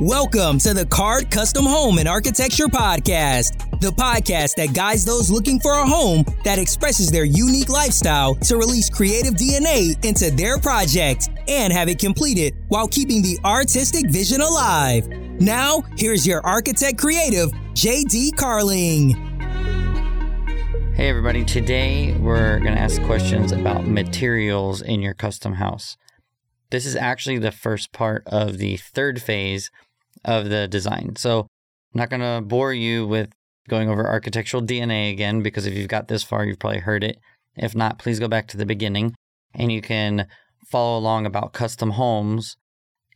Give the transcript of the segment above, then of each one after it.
Welcome to the Card Custom Home and Architecture Podcast, the podcast that guides those looking for a home that expresses their unique lifestyle to release creative DNA into their project and have it completed while keeping the artistic vision alive. Now, here's your architect creative, JD Carling. Hey, everybody. Today we're going to ask questions about materials in your custom house. This is actually the first part of the third phase of the design. So I'm not going to bore you with going over architectural DNA again, because if you've got this far, you've probably heard it. If not, please go back to the beginning and you can follow along about custom homes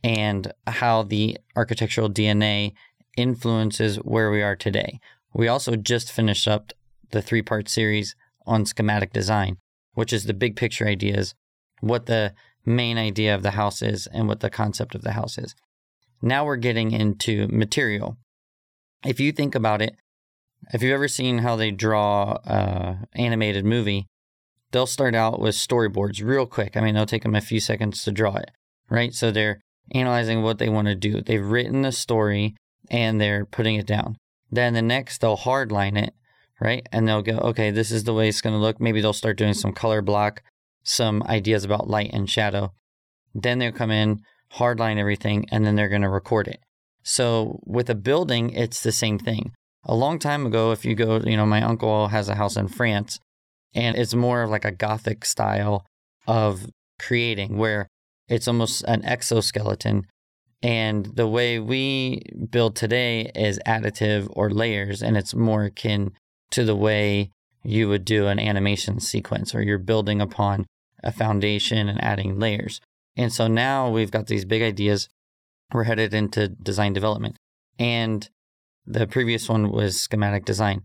and how the architectural DNA influences where we are today. We also just finished up the three part series on schematic design, which is the big picture ideas, what the main idea of the house is, and what the concept of the house is. Now we're getting into material. If you think about it, if you've ever seen how they draw uh, animated movie, they'll start out with storyboards real quick. I mean, they'll take them a few seconds to draw it, right? So they're analyzing what they want to do. They've written the story and they're putting it down. Then the next, they'll hardline it, right? And they'll go, okay, this is the way it's going to look. Maybe they'll start doing some color block, some ideas about light and shadow. Then they'll come in, hardline everything, and then they're going to record it. So with a building, it's the same thing. A long time ago, if you go, you know, my uncle has a house in France, and it's more of like a Gothic style of creating where it's almost an exoskeleton. And the way we build today is additive or layers, and it's more akin to the way you would do an animation sequence, or you're building upon a foundation and adding layers. And so now we've got these big ideas. We're headed into design development. And the previous one was schematic design.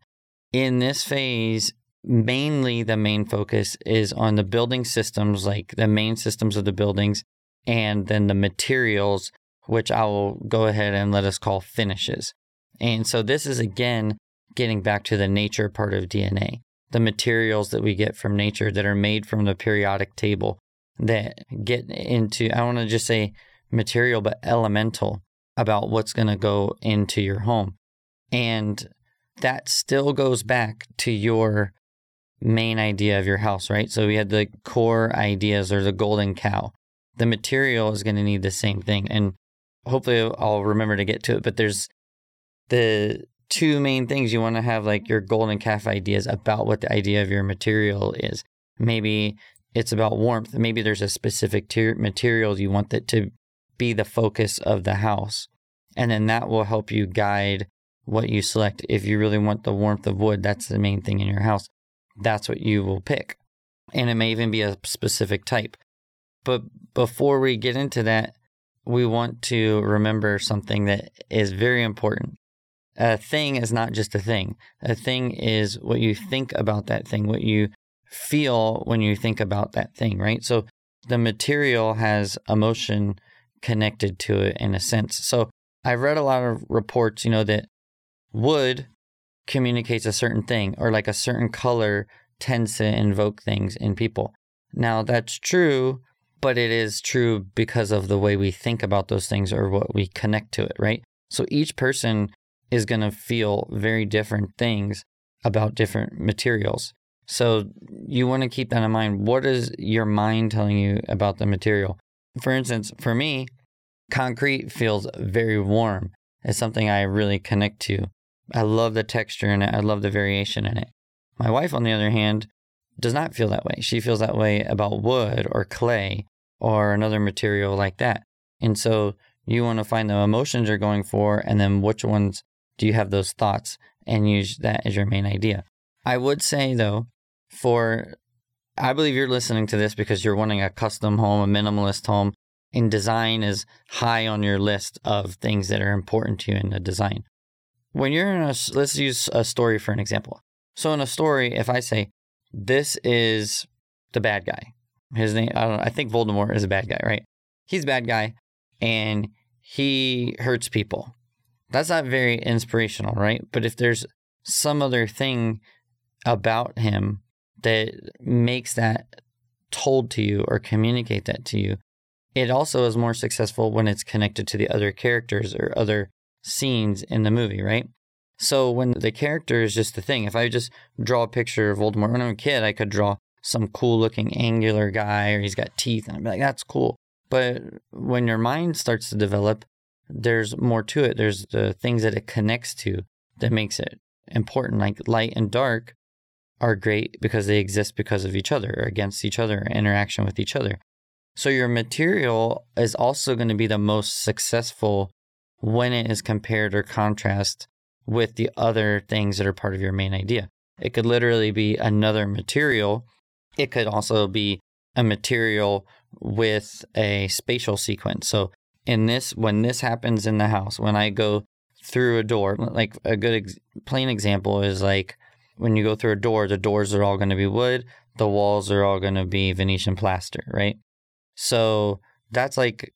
In this phase, mainly the main focus is on the building systems, like the main systems of the buildings, and then the materials, which I will go ahead and let us call finishes. And so this is again getting back to the nature part of DNA, the materials that we get from nature that are made from the periodic table that get into, I want to just say material, but elemental about what's going to go into your home. And that still goes back to your main idea of your house, right? So we had the core ideas or the golden cow. The material is going to need the same thing. And hopefully I'll remember to get to it, but there's the two main things you want to have like your golden calf ideas about what the idea of your material is. Maybe it's about warmth. Maybe there's a specific ter- material you want that to be the focus of the house. And then that will help you guide what you select. If you really want the warmth of wood, that's the main thing in your house. That's what you will pick. And it may even be a specific type. But before we get into that, we want to remember something that is very important. A thing is not just a thing. A thing is what you think about that thing, what you feel when you think about that thing, right? So the material has emotion connected to it in a sense. So I've read a lot of reports, you know, that wood communicates a certain thing or like a certain color tends to invoke things in people. Now that's true, but it is true because of the way we think about those things or what we connect to it, right? So each person is going to feel very different things about different materials. So you want to keep that in mind. What is your mind telling you about the material? For instance, for me, concrete feels very warm. It's something I really connect to. I love the texture in it. I love the variation in it. My wife, on the other hand, does not feel that way. She feels that way about wood or clay or another material like that. And so you want to find the emotions you're going for and then which ones do you have those thoughts and use that as your main idea. I would say though, for I believe you're listening to this because you're wanting a custom home, a minimalist home, and design is high on your list of things that are important to you in the design. When you're in a, let's use a story for an example. So in a story, if I say, this is the bad guy, his name, I don't know, I think Voldemort is a bad guy, right? He's a bad guy and he hurts people. That's not very inspirational, right? But if there's some other thing about him that makes that told to you or communicate that to you, it also is more successful when it's connected to the other characters or other scenes in the movie, right? So when the character is just the thing, if I just draw a picture of Voldemort when I'm a kid, I could draw some cool looking angular guy or he's got teeth and I'd be like, that's cool. But when your mind starts to develop, there's more to it. There's the things that it connects to that makes it important. Like light and dark are great because they exist because of each other or against each other, interaction with each other. So your material is also going to be the most successful when it is compared or contrast with the other things that are part of your main idea. It could literally be another material. It could also be a material with a spatial sequence. So in this, when this happens in the house, when I go through a door, like a good ex- plain example is like when you go through a door, the doors are all going to be wood, the walls are all going to be Venetian plaster, right? So that's like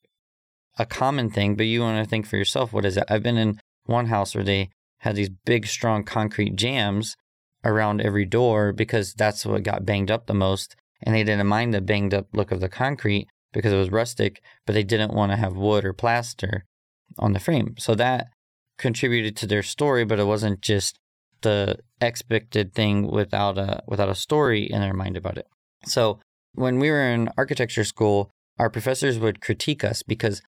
a common thing, but you want to think for yourself, what is it? I've been in one house where they had these big, strong concrete jambs around every door because that's what got banged up the most. And they didn't mind the banged up look of the concrete because it was rustic, but they didn't want to have wood or plaster on the frame. So that contributed to their story, but it wasn't just the expected thing without a without a story in their mind about it. So when we were in architecture school, our professors would critique us because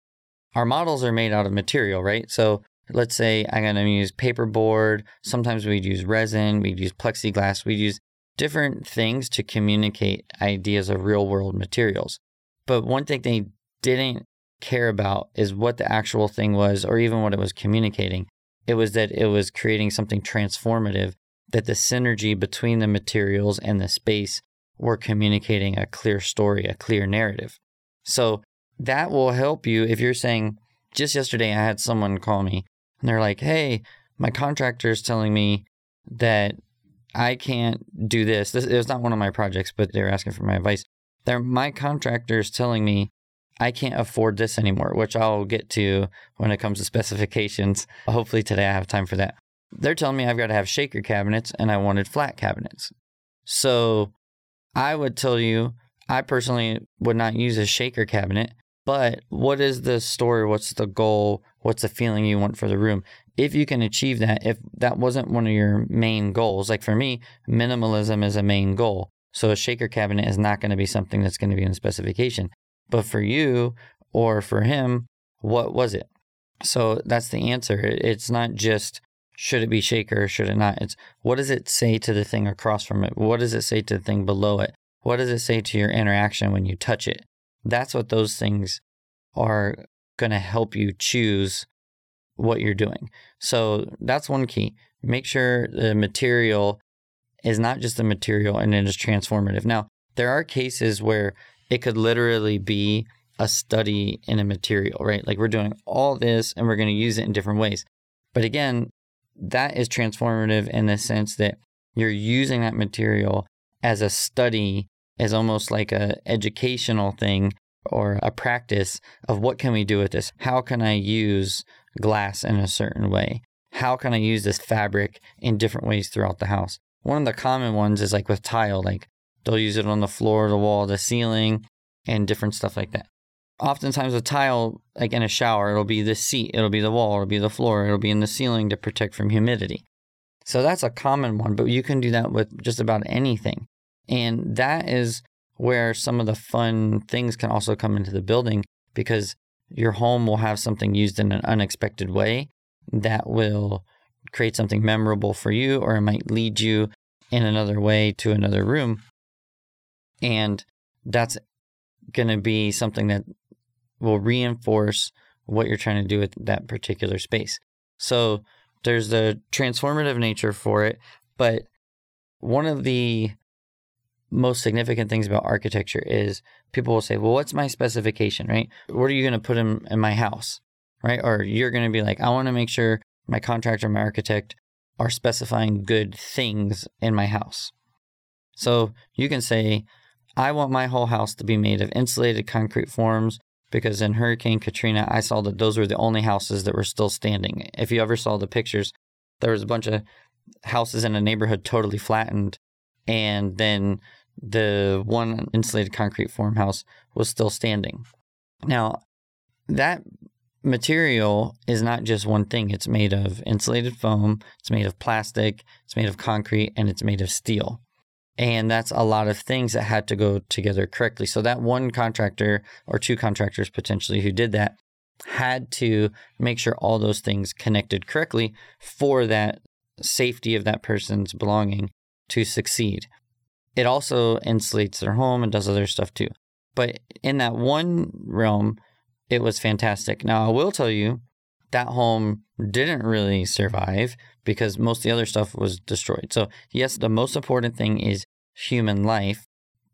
our models are made out of material, right? So let's say I'm going to use paperboard. Sometimes we'd use resin, we'd use plexiglass, we'd use different things to communicate ideas of real world materials. But one thing they didn't care about is what the actual thing was or even what it was communicating. It was that it was creating something transformative, that the synergy between the materials and the space were communicating a clear story, a clear narrative. So that will help you if you're saying, just yesterday I had someone call me and they're like, hey, my contractor is telling me that I can't do this. This it was not one of my projects, but they were asking for my advice. They're, my contractor is telling me I can't afford this anymore, which I'll get to when it comes to specifications. Hopefully today I have time for that. They're telling me I've got to have shaker cabinets and I wanted flat cabinets. So I would tell you, I personally would not use a shaker cabinet, but what is the story? What's the goal? What's the feeling you want for the room? If you can achieve that, if that wasn't one of your main goals, like for me, minimalism is a main goal. So a shaker cabinet is not going to be something that's going to be in the specification. But for you or for him, what was it? So that's the answer. It's not just should it be shaker or should it not? It's what does it say to the thing across from it? What does it say to the thing below it? What does it say to your interaction when you touch it? That's what those things are going to help you choose what you're doing. So that's one key. Make sure the material is not just the material and it is transformative. Now, there are cases where it could literally be a study in a material, right? Like we're doing all this and we're going to use it in different ways. But again, that is transformative in the sense that you're using that material as a study, as almost like a educational thing or a practice of what can we do with this? How can I use glass in a certain way? How can I use this fabric in different ways throughout the house? One of the common ones is like with tile, like they'll use it on the floor, the wall, the ceiling, and different stuff like that oftentimes a tile, like in a shower, it'll be the seat, it'll be the wall, it'll be the floor, it'll be in the ceiling to protect from humidity. So that's a common one, but you can do that with just about anything. And that is where some of the fun things can also come into the building because your home will have something used in an unexpected way that will create something memorable for you, or it might lead you in another way to another room. And that's going to be something that will reinforce what you're trying to do with that particular space. So there's the transformative nature for it, but one of the most significant things about architecture is people will say, "Well, what's my specification, right? What are you going to put in, in my house?" Right? Or you're going to be like, "I want to make sure my contractor, my architect are specifying good things in my house." So you can say, "I want my whole house to be made of insulated concrete forms because in Hurricane Katrina, I saw that those were the only houses that were still standing. If you ever saw the pictures, there was a bunch of houses in a neighborhood totally flattened, and then the one insulated concrete farmhouse was still standing. Now, that material is not just one thing. It's made of insulated foam, it's made of plastic, it's made of concrete, and it's made of steel. And that's a lot of things that had to go together correctly. So that one contractor or two contractors potentially who did that had to make sure all those things connected correctly for that safety of that person's belonging to succeed. It also insulates their home and does other stuff too. But in that one realm, it was fantastic. Now, I will tell you that home didn't really survive because most of the other stuff was destroyed. So, yes, the most important thing is human life,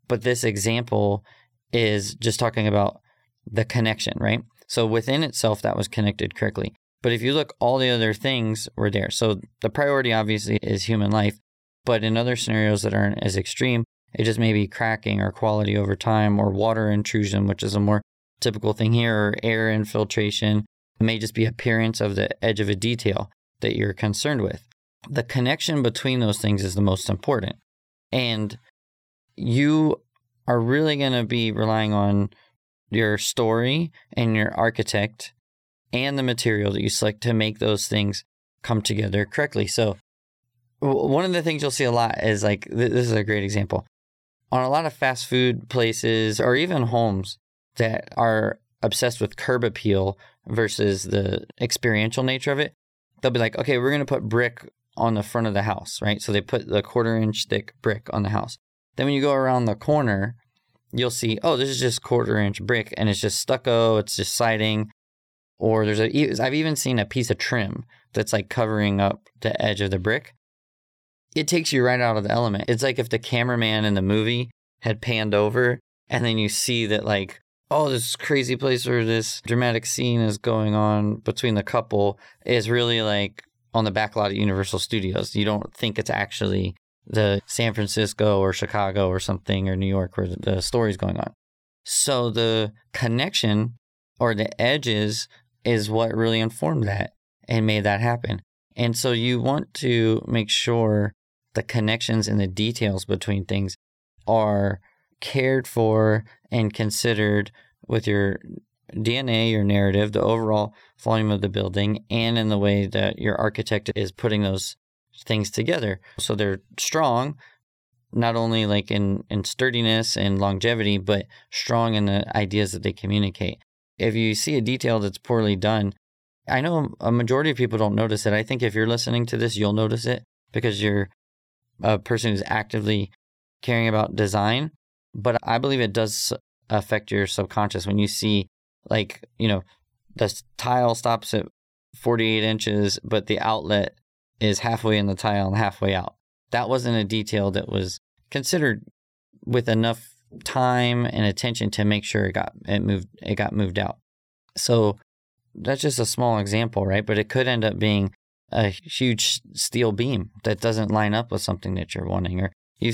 but this example is just talking about the connection, right? So, within itself, that was connected correctly. But if you look, all the other things were there. So, the priority obviously is human life, but in other scenarios that aren't as extreme, it just may be cracking or quality over time or water intrusion, which is a more typical thing here, or air infiltration. It may just be appearance of the edge of a detail that you're concerned with. The connection between those things is the most important. And you are really going to be relying on your story and your architect and the material that you select to make those things come together correctly. So, one of the things you'll see a lot is like this is a great example on a lot of fast food places or even homes that are obsessed with curb appeal versus the experiential nature of it, they'll be like, okay, we're going to put brick on the front of the house, right? So they put the quarter inch thick brick on the house. Then when you go around the corner, you'll see, oh, this is just quarter inch brick and it's just stucco, it's just siding. Or there's a, I've even seen a piece of trim that's like covering up the edge of the brick. It takes you right out of the element. It's like if the cameraman in the movie had panned over and then you see that like oh, this crazy place where this dramatic scene is going on between the couple is really like on the back lot of Universal Studios. You don't think it's actually the San Francisco or Chicago or something or New York where the story's going on. So the connection or the edges is what really informed that and made that happen. And so you want to make sure the connections and the details between things are cared for and considered with your DNA, your narrative, the overall volume of the building, and in the way that your architect is putting those things together. So they're strong, not only like in, in sturdiness and longevity, but strong in the ideas that they communicate. If you see a detail that's poorly done, I know a majority of people don't notice it. I think if you're listening to this, you'll notice it because you're a person who's actively caring about design but I believe it does affect your subconscious when you see, like, you know, the tile stops at 48 inches, but the outlet is halfway in the tile and halfway out. That wasn't a detail that was considered with enough time and attention to make sure it got it moved it got moved out. So that's just a small example, right? But it could end up being a huge steel beam that doesn't line up with something that you're wanting. Or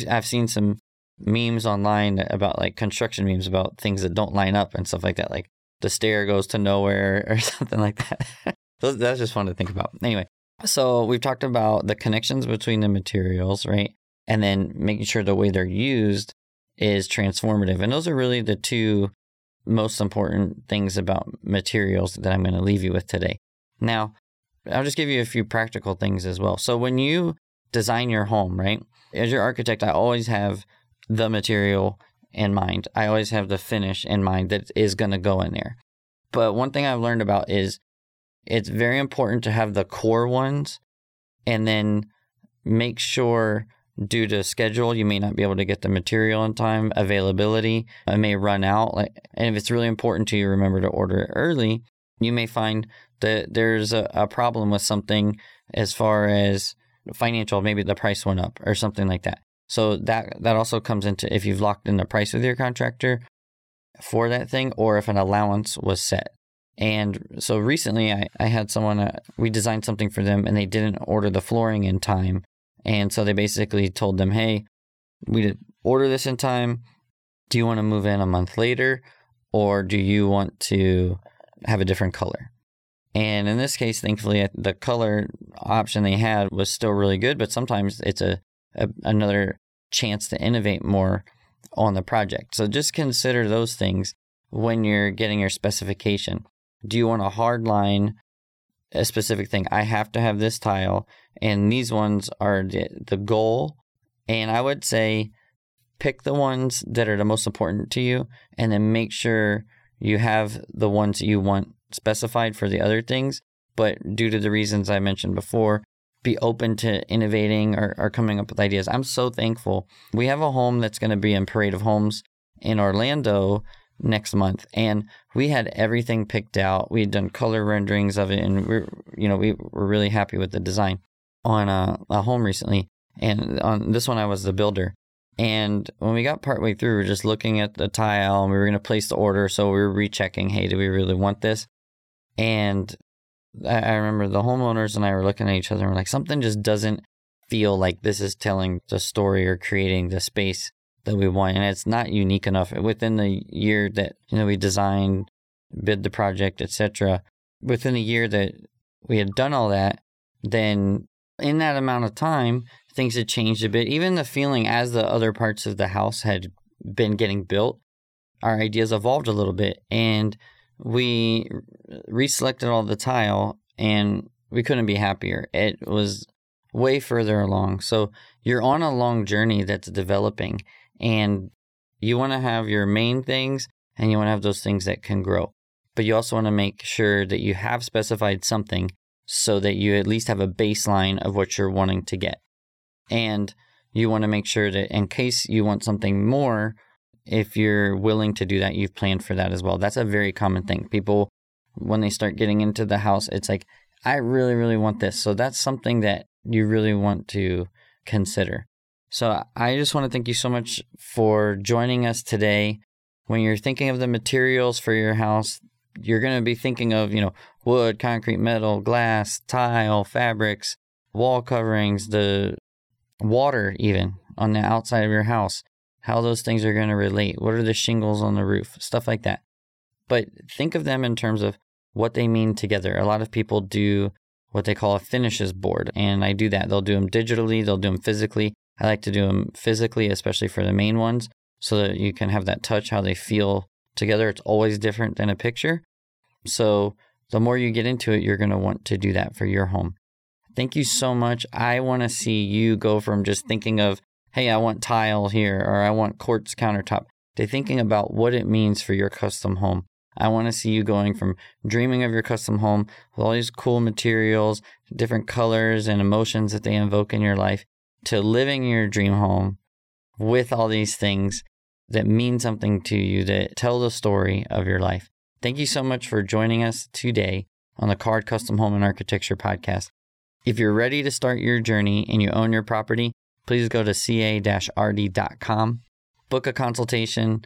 I've seen some memes online about like construction memes about things that don't line up and stuff like that. Like the stair goes to nowhere or something like that. That's just fun to think about. Anyway, so we've talked about the connections between the materials, right? And then making sure the way they're used is transformative. And those are really the two most important things about materials that I'm going to leave you with today. Now, I'll just give you a few practical things as well. So when you design your home, right? As your architect, I always have the material in mind. I always have the finish in mind that is going to go in there. But one thing I've learned about is it's very important to have the core ones and then make sure due to schedule you may not be able to get the material in time availability it may run out like and if it's really important to you remember to order it early you may find that there's a, a problem with something as far as financial maybe the price went up or something like that so that that also comes into if you've locked in the price with your contractor for that thing or if an allowance was set. And so recently I, I had someone, uh, we designed something for them and they didn't order the flooring in time. And so they basically told them, hey, we did order this in time. Do you want to move in a month later or do you want to have a different color? And in this case, thankfully, the color option they had was still really good, but sometimes it's a a, another chance to innovate more on the project. So just consider those things when you're getting your specification. Do you want a hard line, a specific thing? I have to have this tile, and these ones are the, the goal. And I would say pick the ones that are the most important to you, and then make sure you have the ones you want specified for the other things. But due to the reasons I mentioned before, be open to innovating or, or coming up with ideas. I'm so thankful. We have a home that's going to be in Parade of Homes in Orlando next month, and we had everything picked out. We had done color renderings of it, and we're you know we were really happy with the design on a, a home recently. And on this one, I was the builder. And when we got partway through, we were just looking at the tile and we were going to place the order. So we were rechecking, hey, do we really want this? And I remember the homeowners and I were looking at each other and we're like, something just doesn't feel like this is telling the story or creating the space that we want. And it's not unique enough. Within the year that, you know, we designed, bid the project, etc., within a year that we had done all that, then in that amount of time, things had changed a bit. Even the feeling as the other parts of the house had been getting built, our ideas evolved a little bit. And we reselected all the tile and we couldn't be happier. It was way further along. So you're on a long journey that's developing and you want to have your main things and you want to have those things that can grow. But you also want to make sure that you have specified something so that you at least have a baseline of what you're wanting to get. And you want to make sure that in case you want something more, if you're willing to do that, you've planned for that as well. That's a very common thing. People, when they start getting into the house, it's like, I really, really want this. So that's something that you really want to consider. So I just want to thank you so much for joining us today. When you're thinking of the materials for your house, you're going to be thinking of, you know, wood, concrete, metal, glass, tile, fabrics, wall coverings, the water, even on the outside of your house how those things are going to relate. What are the shingles on the roof? Stuff like that. But think of them in terms of what they mean together. A lot of people do what they call a finishes board, and I do that. They'll do them digitally, they'll do them physically. I like to do them physically, especially for the main ones, so that you can have that touch, how they feel together. It's always different than a picture. So the more you get into it, you're going to want to do that for your home. Thank you so much. I want to see you go from just thinking of hey, I want tile here or I want quartz countertop, to thinking about what it means for your custom home. I want to see you going from dreaming of your custom home with all these cool materials, different colors and emotions that they invoke in your life, to living your dream home with all these things that mean something to you, that tell the story of your life. Thank you so much for joining us today on the Card Custom Home and Architecture podcast. If you're ready to start your journey and you own your property, please go to ca-rd.com, book a consultation,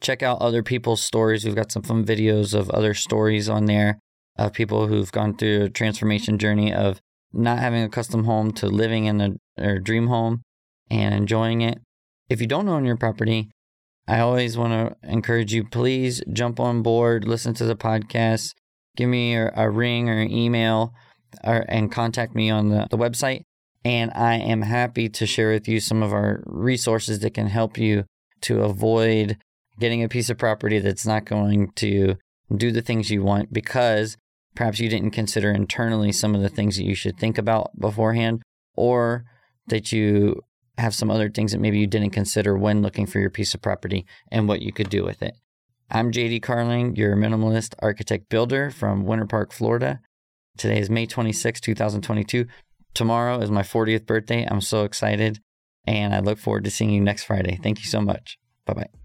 check out other people's stories. We've got some fun videos of other stories on there of people who've gone through a transformation journey of not having a custom home to living in a, dream home and enjoying it. If you don't own your property, I always want to encourage you, please jump on board, listen to the podcast, give me a, a ring or an email, or, and contact me on the, the website and I am happy to share with you some of our resources that can help you to avoid getting a piece of property that's not going to do the things you want because perhaps you didn't consider internally some of the things that you should think about beforehand, or that you have some other things that maybe you didn't consider when looking for your piece of property and what you could do with it. I'm JD Carling, your minimalist architect builder from Winter Park, Florida. Today is May 26, 2022. Tomorrow is my 40th birthday. I'm so excited. And I look forward to seeing you next Friday. Thank you so much. Bye bye.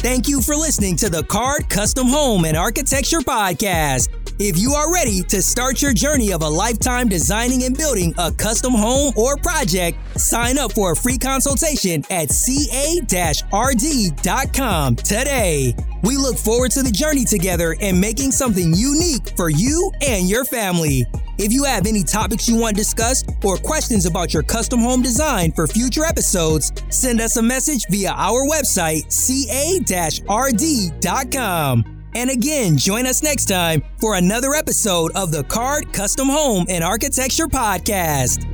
Thank you for listening to the Card Custom Home and Architecture Podcast. If you are ready to start your journey of a lifetime designing and building a custom home or project, sign up for a free consultation at ca-rd.com today. We look forward to the journey together and making something unique for you and your family. If you have any topics you want discussed or questions about your custom home design for future episodes, send us a message via our website, ca-rd.com. And again, join us next time for another episode of the Card Custom Home and Architecture Podcast.